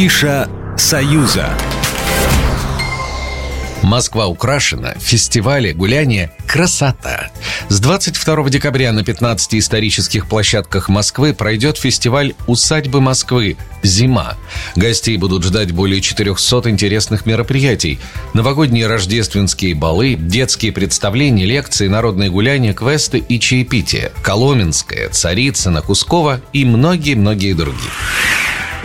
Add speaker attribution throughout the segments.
Speaker 1: Афиша «Союза». Москва украшена, фестивали, гуляния, красота. С 22 декабря на 15 исторических площадках Москвы пройдет фестиваль «Усадьбы Москвы. Зима». Гостей будут ждать более 400 интересных мероприятий. Новогодние рождественские балы, детские представления, лекции, народные гуляния, квесты и чаепитие. Коломенская, Царицына, Кускова и многие-многие другие.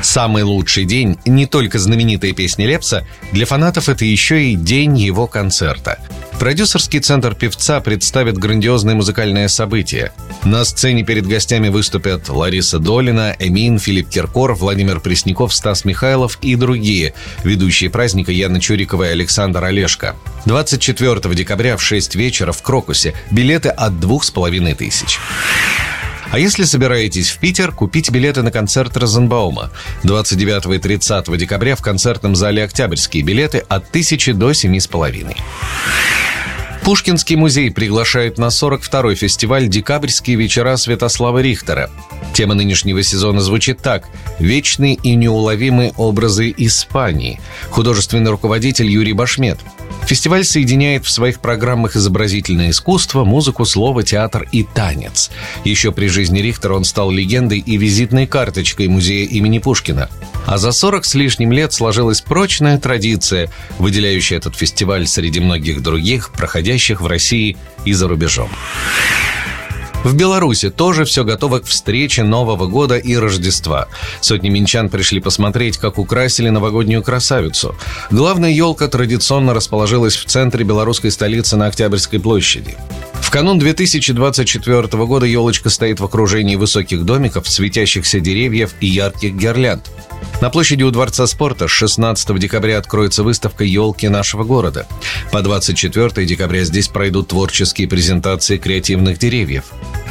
Speaker 1: Самый лучший день – не только знаменитая песня Лепса, для фанатов это еще и день его концерта. Продюсерский центр певца представит грандиозное музыкальное событие. На сцене перед гостями выступят Лариса Долина, Эмин, Филипп Киркоров, Владимир Пресняков, Стас Михайлов и другие. Ведущие праздника Яна Чурикова и Александр Олешко. 24 декабря в 6 вечера в Крокусе. Билеты от двух с половиной тысяч. А если собираетесь в Питер, купите билеты на концерт Розенбаума. 29 и 30 декабря в концертном зале «Октябрьские» билеты от 1000 до 7,5. Пушкинский музей приглашает на 42-й фестиваль «Декабрьские вечера Святослава Рихтера». Тема нынешнего сезона звучит так «Вечные и неуловимые образы Испании». Художественный руководитель Юрий Башмет – Фестиваль соединяет в своих программах изобразительное искусство, музыку, слово, театр и танец. Еще при жизни Рихтера он стал легендой и визитной карточкой музея имени Пушкина. А за 40 с лишним лет сложилась прочная традиция, выделяющая этот фестиваль среди многих других, проходящих в России и за рубежом. В Беларуси тоже все готово к встрече Нового года и Рождества. Сотни минчан пришли посмотреть, как украсили новогоднюю красавицу. Главная елка традиционно расположилась в центре белорусской столицы на Октябрьской площади. В канун 2024 года елочка стоит в окружении высоких домиков, светящихся деревьев и ярких гирлянд. На площади у Дворца спорта 16 декабря откроется выставка «Елки нашего города». По 24 декабря здесь пройдут творческие презентации креативных деревьев.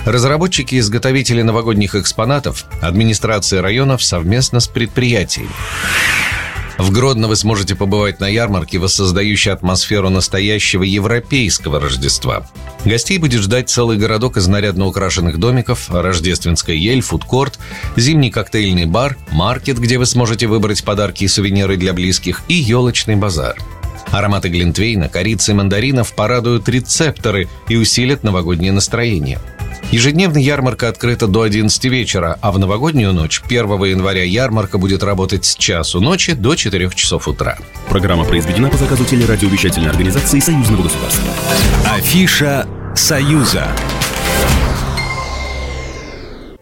Speaker 1: Разработчики и изготовители новогодних экспонатов, администрация районов совместно с предприятиями. В Гродно вы сможете побывать на ярмарке, воссоздающей атмосферу настоящего европейского Рождества. Гостей будет ждать целый городок из нарядно украшенных домиков, рождественская ель, фудкорт, зимний коктейльный бар, маркет, где вы сможете выбрать подарки и сувениры для близких, и елочный базар. Ароматы глинтвейна, корицы и мандаринов порадуют рецепторы и усилят новогоднее настроение – Ежедневно ярмарка открыта до 11 вечера, а в новогоднюю ночь 1 января ярмарка будет работать с часу ночи до 4 часов утра.
Speaker 2: Программа произведена по заказу телерадиовещательной организации Союзного государства.
Speaker 1: Афиша «Союза».